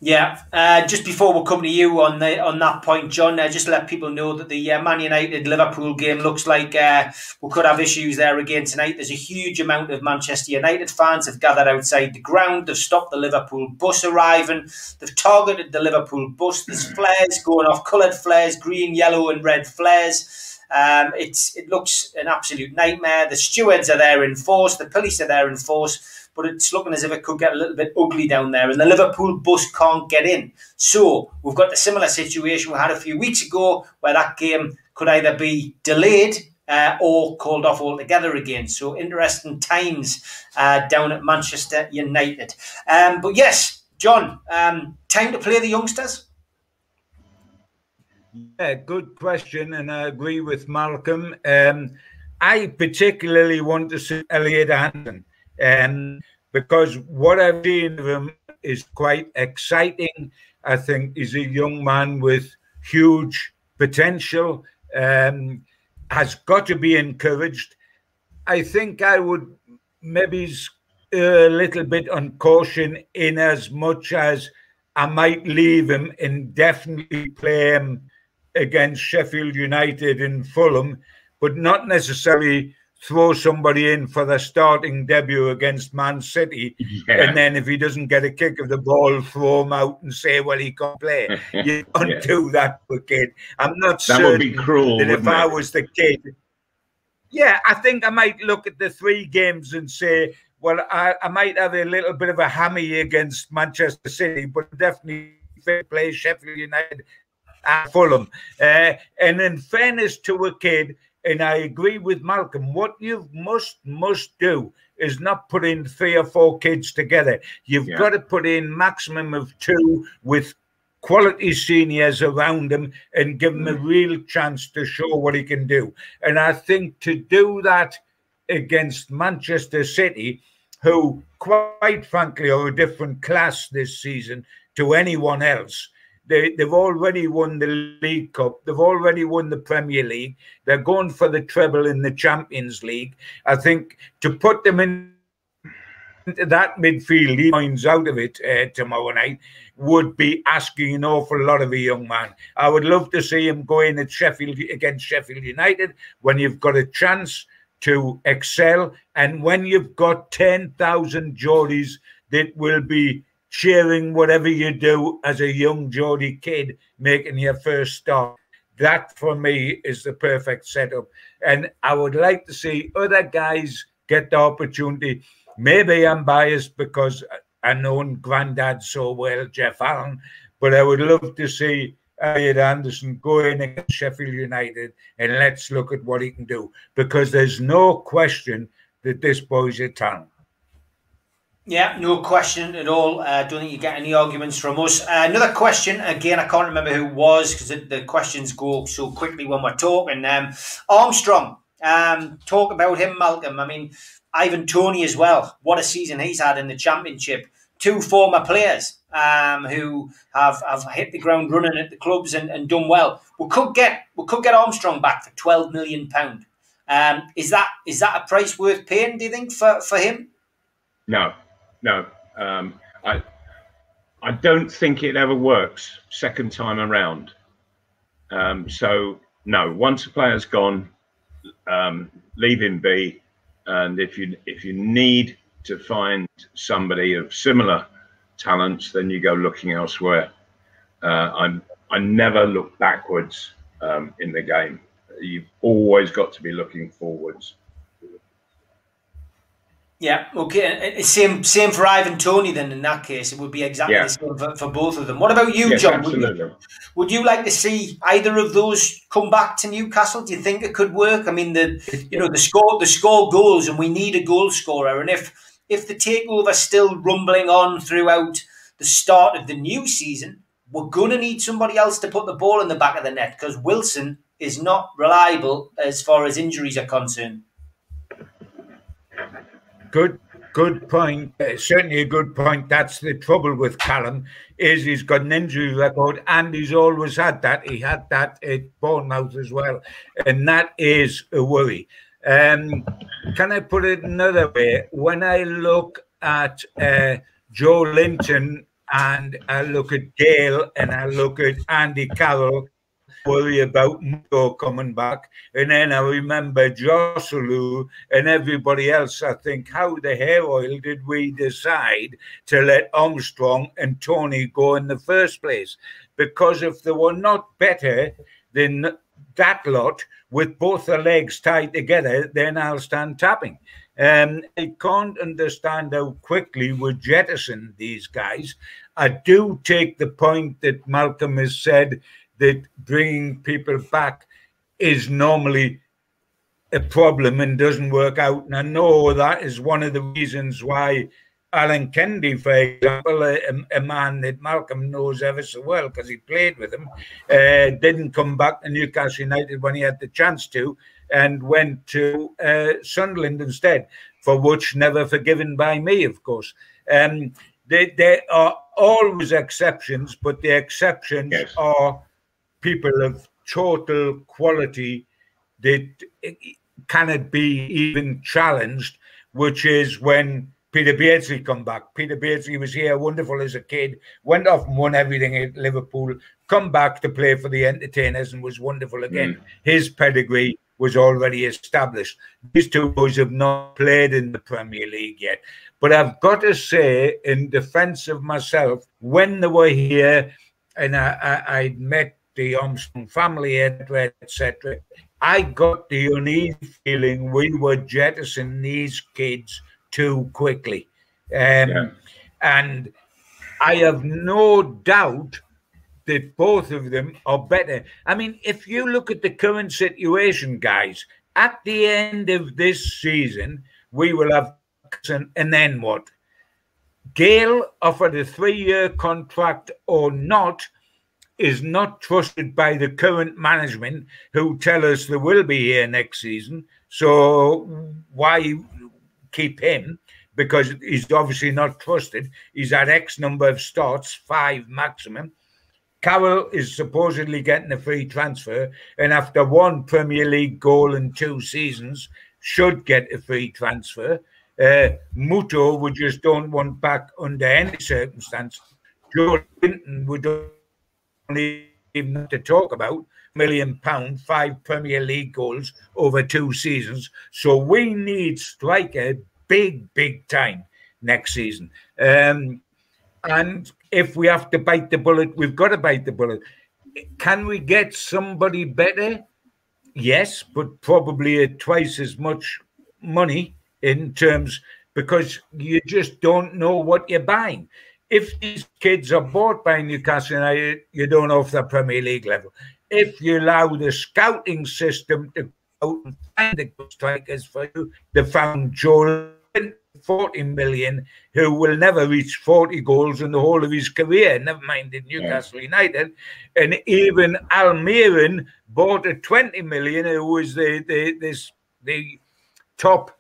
Yeah, uh, just before we come to you on the on that point, John, uh, just let people know that the uh, Man United Liverpool game looks like uh, we could have issues there again tonight. There's a huge amount of Manchester United fans have gathered outside the ground. They've stopped the Liverpool bus arriving. They've targeted the Liverpool bus. There's flares going off, coloured flares, green, yellow, and red flares. Um, it's it looks an absolute nightmare. The stewards are there in force. The police are there in force but it's looking as if it could get a little bit ugly down there, and the Liverpool bus can't get in. So we've got the similar situation we had a few weeks ago, where that game could either be delayed uh, or called off altogether again. So interesting times uh, down at Manchester United. Um, but yes, John, um, time to play the youngsters. Yeah, good question, and I agree with Malcolm. Um, I particularly want to see Elliot Anderson um, because what I've seen of him is quite exciting. I think he's a young man with huge potential, um, has got to be encouraged. I think I would maybe a little bit on caution in as much as I might leave him and definitely play him against Sheffield United in Fulham, but not necessarily throw somebody in for the starting debut against Man City, yeah. and then if he doesn't get a kick of the ball, throw him out and say, "Well, he can't play." You don't yeah. do that for kid. I'm not that certain would be cruel, that if I was the kid, yeah, I think I might look at the three games and say, "Well, I, I might have a little bit of a hammy against Manchester City, but definitely play Sheffield United." And Fulham. Uh, and in fairness to a kid, and I agree with Malcolm. What you must must do is not put in three or four kids together. You've yeah. got to put in maximum of two with quality seniors around him and give him a mm. real chance to show what he can do. And I think to do that against Manchester City, who quite frankly are a different class this season to anyone else they, they've already won the League Cup. They've already won the Premier League. They're going for the treble in the Champions League. I think to put them in that midfield, he finds out of it uh, tomorrow night, would be asking an awful lot of a young man. I would love to see him go in at Sheffield against Sheffield United when you've got a chance to excel and when you've got 10,000 Geordies that will be cheering whatever you do as a young Geordie kid making your first start. That for me is the perfect setup. And I would like to see other guys get the opportunity. Maybe I'm biased because I know Grandad so well, Jeff Allen, but I would love to see Elliot Anderson go in against Sheffield United and let's look at what he can do because there's no question that this boy's a talent. Yeah, no question at all. I uh, don't think you get any arguments from us. Uh, another question, again, I can't remember who was because the, the, questions go so quickly when we're talking. Um, Armstrong, um, talk about him, Malcolm. I mean, Ivan Toney as well. What a season he's had in the championship. Two former players um, who have, have hit the ground running at the clubs and, and done well. We could get we could get Armstrong back for twelve million pound. Um, is that is that a price worth paying? Do you think for, for him? No, no. Um, I I don't think it ever works second time around. Um, so no, once a player's gone, um, leave him be. And if you if you need to find somebody of similar talents, then you go looking elsewhere. Uh, I'm I never look backwards um, in the game. You've always got to be looking forwards. Yeah, okay. Same same for Ivan Toney then in that case. It would be exactly yeah. the same for, for, both of them. What about you, yes, John? Absolutely. Would you, would you like to see either of those come back to Newcastle? Do you think it could work? I mean the you know the score the score goals and we need a goal scorer. And if if the takeover still rumbling on throughout the start of the new season, we're gonna need somebody else to put the ball in the back of the net because Wilson is not reliable as far as injuries are concerned. Good, good point. Uh, certainly a good point. That's the trouble with Callum is he's got an injury record and he's always had that. He had that at Bournemouth as well, and that is a worry. Um, can I put it another way? When I look at uh, Joelinton and I look at Gayle and I look at Andy Carroll worry about Muto coming back. And then I remember Joselu and everybody else. I think, how the oil did we decide to let Armstrong and Toney go in the first place? Because if they were not better than that lot with both the legs tied together, then I'll stand tapping. Um, I can't understand how quickly we jettison these guys. I do take the point that Malcolm has said that bringing people back is normally a problem and doesn't work out. And I know that is one of the reasons why Alan Kennedy, for example, a, a man that Malcolm knows ever so well because he played with him, uh, didn't come back to Newcastle United when he had the chance to and went to uh, Sunderland instead, for which never forgiven by me, of course. Um, they, there are always exceptions, but the exceptions yes. are people of total quality that cannot be even challenged, which is when Peter Beardsley come back. Peter Beardsley was here, wonderful as a kid, went off and won everything at Liverpool, come back to play for the entertainers and was wonderful again. Mm. His pedigree was already established. These two boys have not played in the Premier League yet. But I've got to say, in defense of myself, when they were here and I, I, I met the Armstrong family, etc. I got the uneasy feeling we were jettisoning these kids too quickly. Um, yeah. And I have no doubt that both of them are better. I mean, if you look at the current situation, guys, at the end of this season, we will have, and then what? Gayle offered a three year contract or not is not trusted by the current management who tell us they will be here next season. So why keep him? Because he's obviously not trusted. He's had X number of starts, five maximum. Carroll is supposedly getting a free transfer, and after one Premier League goal in two seasons, should get a free transfer. Uh, Muto, we just don't want back under any circumstance. Joelinton, we don't even to talk about million pound, five Premier League goals over two seasons. So we need striker big, big time next season. Um, and if we have to bite the bullet, we've got to bite the bullet. Can we get somebody better? Yes, but probably at twice as much money in terms because you just don't know what you're buying if these kids are bought by Newcastle United, you don't know if they're Premier League level. If you allow the scouting system to go and find the good strikers for you, they found Joel 40 million, who will never reach 40 goals in the whole of his career, never mind in Newcastle yeah. United. And even Almiron bought a 20 million, who was the, the this the top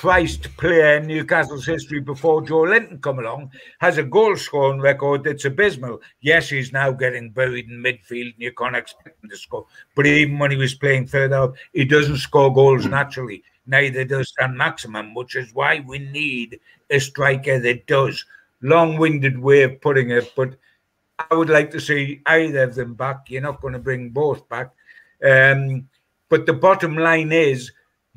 priced player in Newcastle's history before Joelinton come along, has a goal scoring record that's abysmal. Yes, he's now getting buried in midfield and you can't expect him to score. But even when he was playing further up, he doesn't score goals naturally. Neither does Saint-Maximin, which is why we need a striker that does. Long-winded way of putting it, but I would like to see either of them back. You're not going to bring both back. Um, but the bottom line is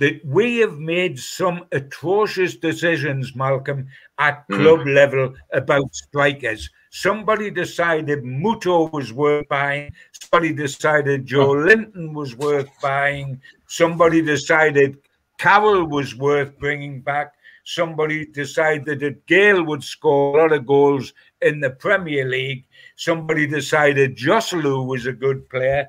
that we have made some atrocious decisions, Malcolm, at hmm. club mm. level about strikers. Somebody decided Muto was worth buying. Somebody decided Joelinton was worth buying. Somebody decided Carroll was worth bringing back. Somebody decided that Gayle would score a lot of goals in the Premier League. Somebody decided Joselu was a good player.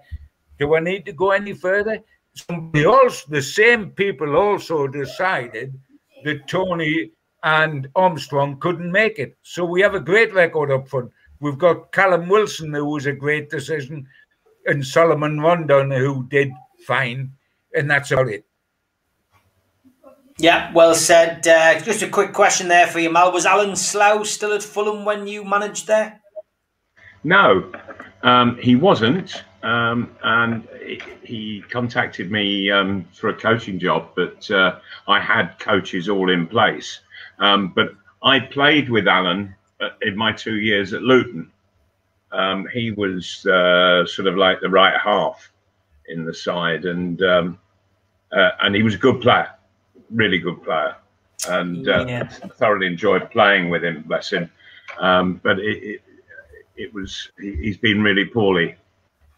Do I need to go any further? Somebody else, the same people also decided that Toney and Armstrong couldn't make it. So we have a great record up front. We've got Callum Wilson, who was a great decision, and Salomon Rondon, who did fine, and that's all it. Yeah, well said. Uh, just a quick question there for you, Mal. Was Alan Slough still at Fulham when you managed there? No, um, he wasn't. Um, and he contacted me um, for a coaching job, but uh, I had coaches all in place. Um, but I played with Alan uh, in my two years at Luton. Um, he was uh, sort of like the right half in the side, and um, uh, and he was a good player, really good player, and uh, yeah. thoroughly enjoyed playing with him. Bless him. Um, but it, it, it was he, has been really poorly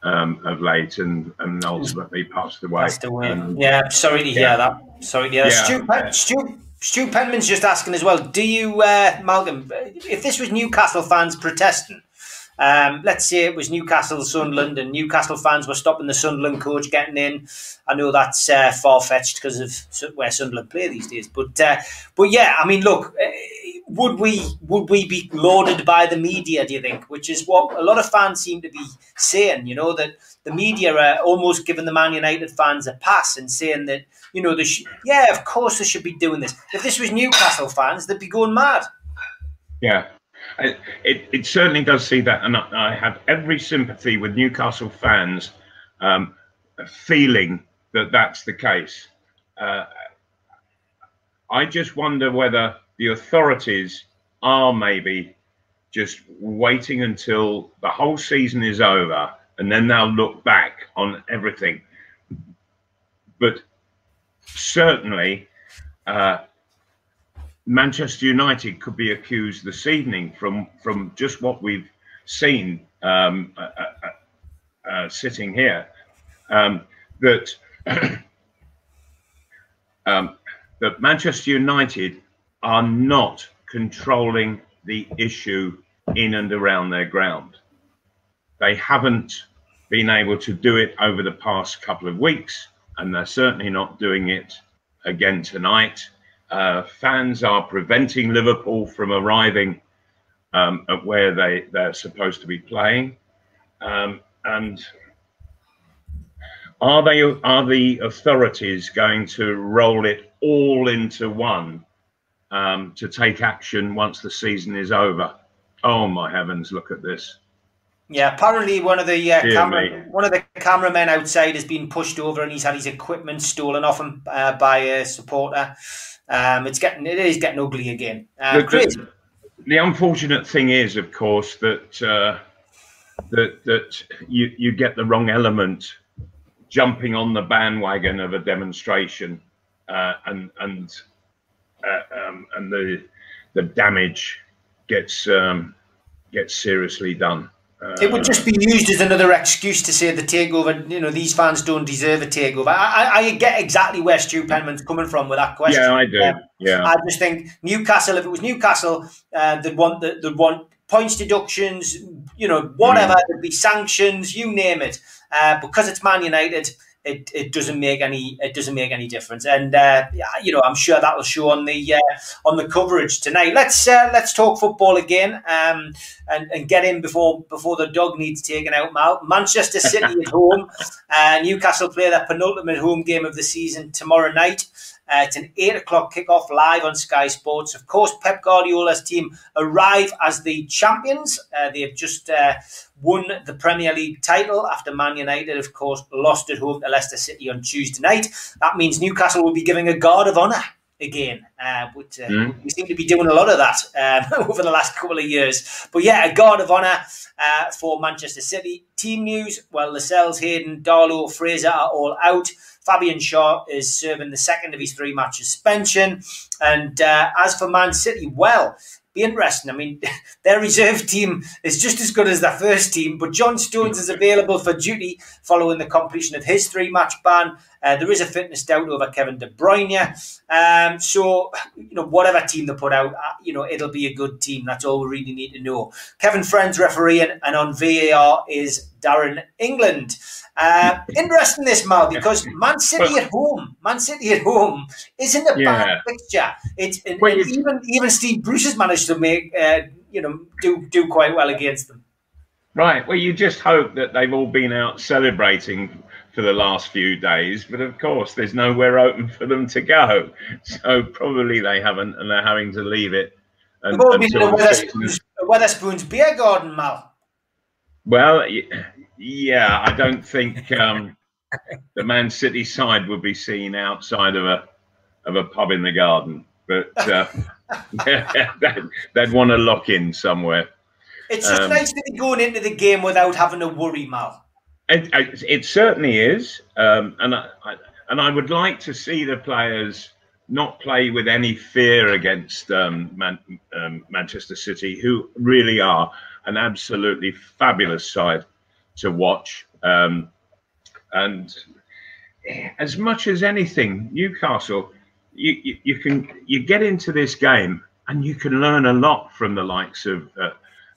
um, of late and, and ultimately passed away. Passed away. And, yeah, sorry to hear yeah. that. Sorry to hear yeah. Stu, Pen- Stu, Stu Penman's just asking as well. Do you, uh, Malcolm, if this was Newcastle fans protesting, um, let's say it was Newcastle, Sunderland, and Newcastle fans were stopping the Sunderland coach getting in. I know that's uh, far fetched because of where Sunderland play these days, but uh, but yeah, I mean, look, would we would we be lauded by the media? Do you think? Which is what a lot of fans seem to be saying. You know that the media are almost giving the Man United fans a pass and saying that you know sh- yeah, of course they should be doing this. If this was Newcastle fans, they'd be going mad. Yeah, it, it, it certainly does see that, and I, I have every sympathy with Newcastle fans um, feeling that that's the case. Uh, I just wonder whether the authorities are maybe just waiting until the whole season is over and then they'll look back on everything. But certainly, uh, Manchester United could be accused this evening from from just what we've seen um, uh, uh, uh, sitting here um, that um, that Manchester United are not controlling the issue in and around their ground. They haven't been able to do it over the past couple of weeks, and they're certainly not doing it again tonight uh, fans are preventing Liverpool from arriving um, at where they, they're supposed to be playing. Um, and are they are the authorities going to roll it all into one um, to take action once the season is over? Oh my heavens! Look at this. Yeah, apparently one of the uh, camera, one of the cameramen outside has been pushed over and he's had his equipment stolen off him uh, by a supporter. Um, it's getting it is getting ugly again. Uh, the, the, unfortunate thing is, of course, that uh, that that you you get the wrong element jumping on the bandwagon of a demonstration, uh, and and um, and the the damage gets um, gets seriously done. Uh, it would just be used as another excuse to say the takeover. You know, these fans don't deserve a takeover. I, I, I get exactly where Stu Penman's coming from with that question. Yeah, I do. Um, yeah, I just think Newcastle. If it was Newcastle, uh, they'd want the, they'd want points deductions. You know, whatever. Mm. There'd be sanctions. You name it. Uh, because it's Man United, it, it doesn't make any it doesn't make any difference. And uh, you know, I'm sure that will show on the uh, on the coverage tonight. Let's uh, let's talk football again um, and and get in before before the dog needs taken out. Mal. Manchester City at home. Uh, Newcastle play their penultimate home game of the season tomorrow night. Uh, it's an eight o'clock kickoff live on Sky Sports. Of course, Pep Guardiola's team arrive as the champions. Uh, they have just uh, won the Premier League title after Man United, of course, lost at home to Leicester City on Tuesday night. That means Newcastle will be giving a guard of honour again. Uh, but uh, mm. we seem to be doing a lot of that um, over the last couple of years. But yeah, a guard of honour uh, for Manchester City. Team news: Well, Lascelles, Hayden, Darlow, Fraser are all out. Fabian Schär is serving the second of his three match suspension. And uh, as for Man City, well, be interesting. I mean, their reserve team is just as good as their first team, but John Stones is available for duty following the completion of his three match ban. Uh, there is a fitness doubt over Kevin De Bruyne. Um, so, you know, whatever team they put out, uh, you know, it'll be a good team. That's all we really need to know. Kevin Friend's refereeing, and on VAR is Darren England. Uh, interesting this, Mal, because Man City at home, Man City at home isn't a yeah. bad fixture. It's and, and even even Steve Bruce has managed to make uh, you know do do quite well against them. Right. Well, you just hope that they've all been out celebrating for the last few days, but of course, there's nowhere open for them to go. So probably they haven't, and they're having to leave it. And, the Wetherspoons, Wetherspoons beer garden, Mal. Well, yeah, I don't think um, the Man City side would be seen outside of a of a pub in the garden, but uh, they'd, they'd, want to lock in somewhere. It's just um, nice to be going into the game without having to worry, Mal. It, it, certainly is, um, and I, I, and I would like to see the players not play with any fear against um, Man, um, Manchester City, who really are an absolutely fabulous side to watch. Um, and as much as anything, Newcastle, you, you, you, can you get into this game and you can learn a lot from the likes of uh,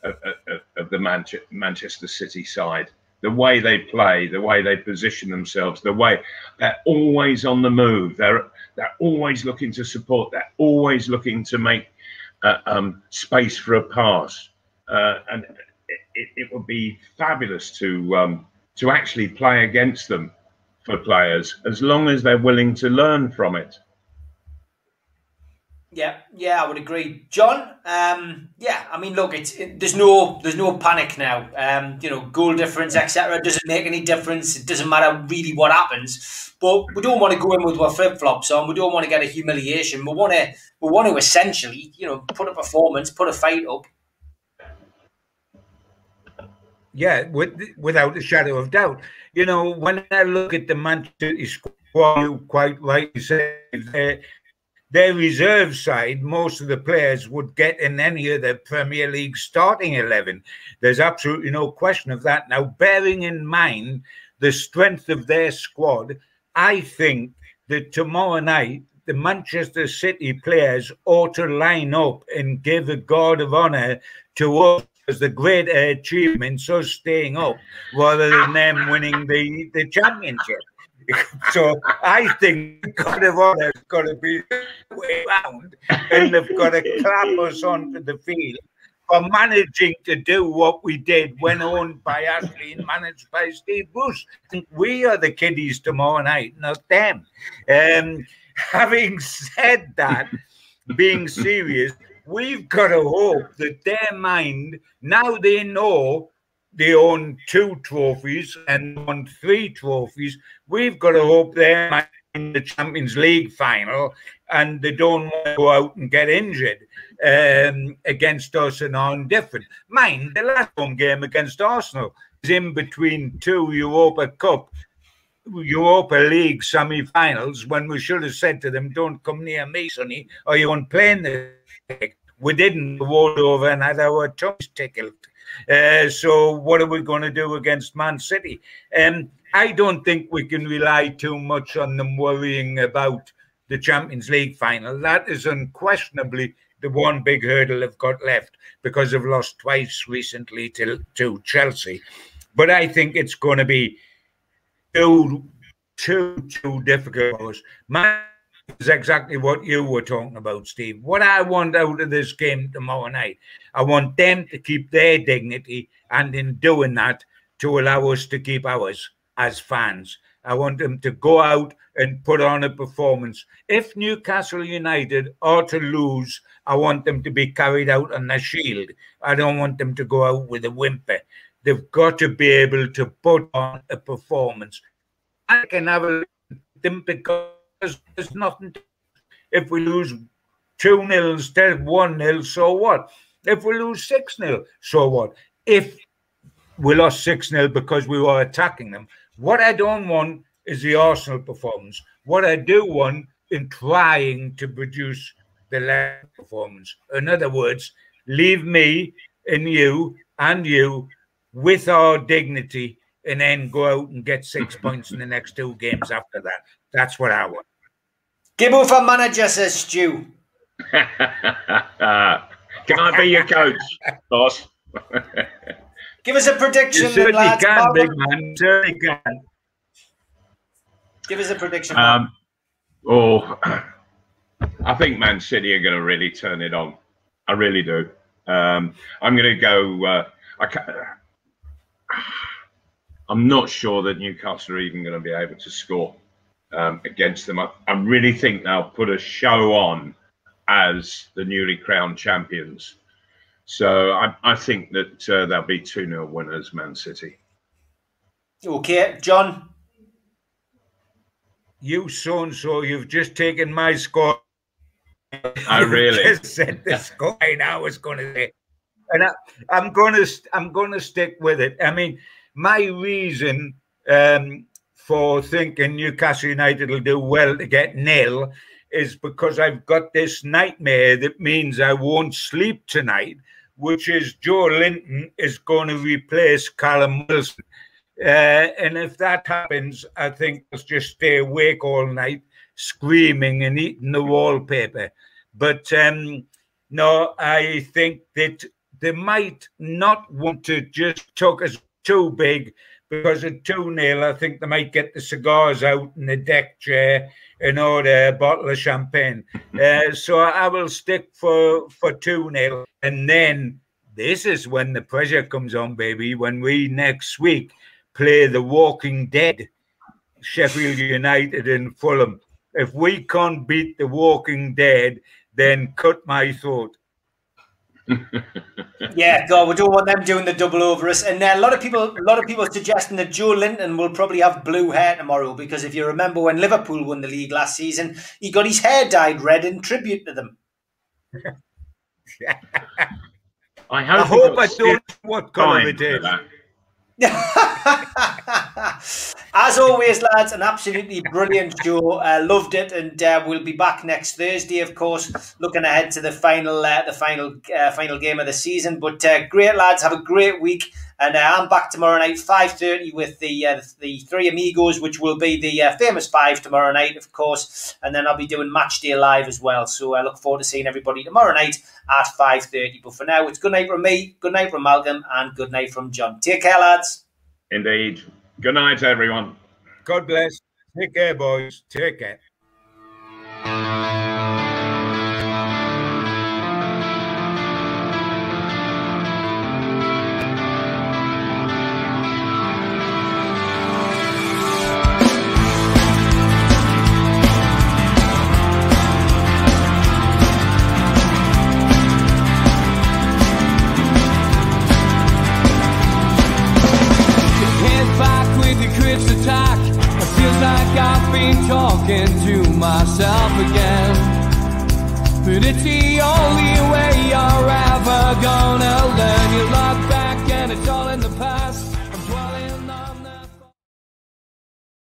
of, of, of the Manchester City side the way they play, the way they position themselves, the way they're always on the move. They're they're always looking to support. They're always looking to make uh, um, space for a pass, uh, and it, it, would be fabulous to um, to actually play against them for players as long as they're willing to learn from it. Yeah, yeah, I would agree, John. Um, yeah, I mean, look, it's it, there's no there's no panic now. Um, you know, goal difference, etc., doesn't make any difference. It doesn't matter really what happens. But we don't want to go in with our flip flops on. We don't want to get a humiliation. We want to we want to essentially, you know, put a performance, put a fight up. Yeah, with, without a shadow of doubt. You know, when I look at the Manchester squad, quite rightly say their reserve side, most of the players would get in any of the Premier League starting 11. There's absolutely no question of that. Now, bearing in mind the strength of their squad, I think that tomorrow night, the Manchester City players ought to line up and give a guard of honour to us as the great achievement, so staying up rather than them winning the, the championship. so I think Honor has got to be way round, and they've got to clap us onto the field for managing to do what we did when owned by Ashley and managed by Steve Bruce. We are the kiddies tomorrow night, not them. Um, having said that, being serious, we've got to hope that their mind, now they know they own two trophies and won three trophies. We've got to hope they're in the Champions League final and they don't want to go out and get injured um, against us and are indifferent. Mind, the last home game against Arsenal is in between two Europa Cup, Europa League semi finals when we should have said to them, Don't come near me, Sonny, or you won't play in the. We didn't roll over and had our tongues tickled. Uh, so what are we going to do against Man City? Um, I don't think we can rely too much on them worrying about the Champions League final. That is unquestionably the one big hurdle they've got left because they've lost twice recently to, to Chelsea. But I think it's going to be too, too, too difficult. For us. Man is exactly what you were talking about, Steve. What I want out of this game tomorrow night, I want them to keep their dignity, and in doing that, to allow us to keep ours as fans. I want them to go out and put on a performance. If Newcastle United are to lose, I want them to be carried out on a shield. I don't want them to go out with a whimper. They've got to be able to put on a performance. I can have a them because there's, there's nothing. To, if we lose 2 nil instead of 1 nil, so what? If we lose 6 nil, so what? If we lost 6 nil because we were attacking them, what I don't want is the Arsenal performance. What I do want in trying to produce the last performance. In other words, leave me and you and you with our dignity and then go out and get six points in the next two games after that. That's what I want. Gibbo for manager, says Stu. Can I be your coach, boss? Give us a prediction, you certainly lads. can, big man. certainly can. Give us a prediction. Um, oh, I think Man City are going to really turn it on. I really do. Um, I'm going to go. Uh, I, I'm not sure that Newcastle are even going to be able to score um, against them. I, I, really think they'll put a show on as the newly crowned champions. So I, I think that uh, they'll be 2 0 winners, Man City. Okay, John. You so and so, you've just taken my score. I really just said the score I was going to say, and I, am going to I'm going to stick with it. I mean, my reason um, for thinking Newcastle United will do well to get nil is because I've got this nightmare that means I won't sleep tonight, which is Joelinton is going to replace Callum Wilson. Uh, and if that happens, I think I'll just stay awake all night, screaming and eating the wallpaper. But um, no, I think that they might not want to just talk us too big because at 2 0, I think they might get the cigars out in the deck chair and order a bottle of champagne. Uh, so I will stick for, for 2 0. And then this is when the pressure comes on, baby, when we next week play The Walking Dead, Sheffield United and Fulham. If we can't beat The Walking Dead, then cut my throat. yeah, God, we don't want them doing the double over us. And uh, a lot of people, a lot of people suggesting that Joelinton will probably have blue hair tomorrow because if you remember when Liverpool won the league last season, he got his hair dyed red in tribute to them. I hope, I, hope I don't what colour it is. As always, lads, an absolutely brilliant show. Uh, loved it, and uh, we'll be back next Thursday, of course, looking ahead to the final, uh, the final, uh, final game of the season. But uh, great, lads, have a great week. And uh, I'm back tomorrow night, five thirty, with the uh, the three amigos, which will be the uh, famous five tomorrow night, of course. And then I'll be doing match day live as well. So I look forward to seeing everybody tomorrow night at five thirty. But for now, it's good night from me, good night from Malcolm, and good night from John. Take care, lads. Indeed. Good night, everyone. God bless. Take care, boys. Take care.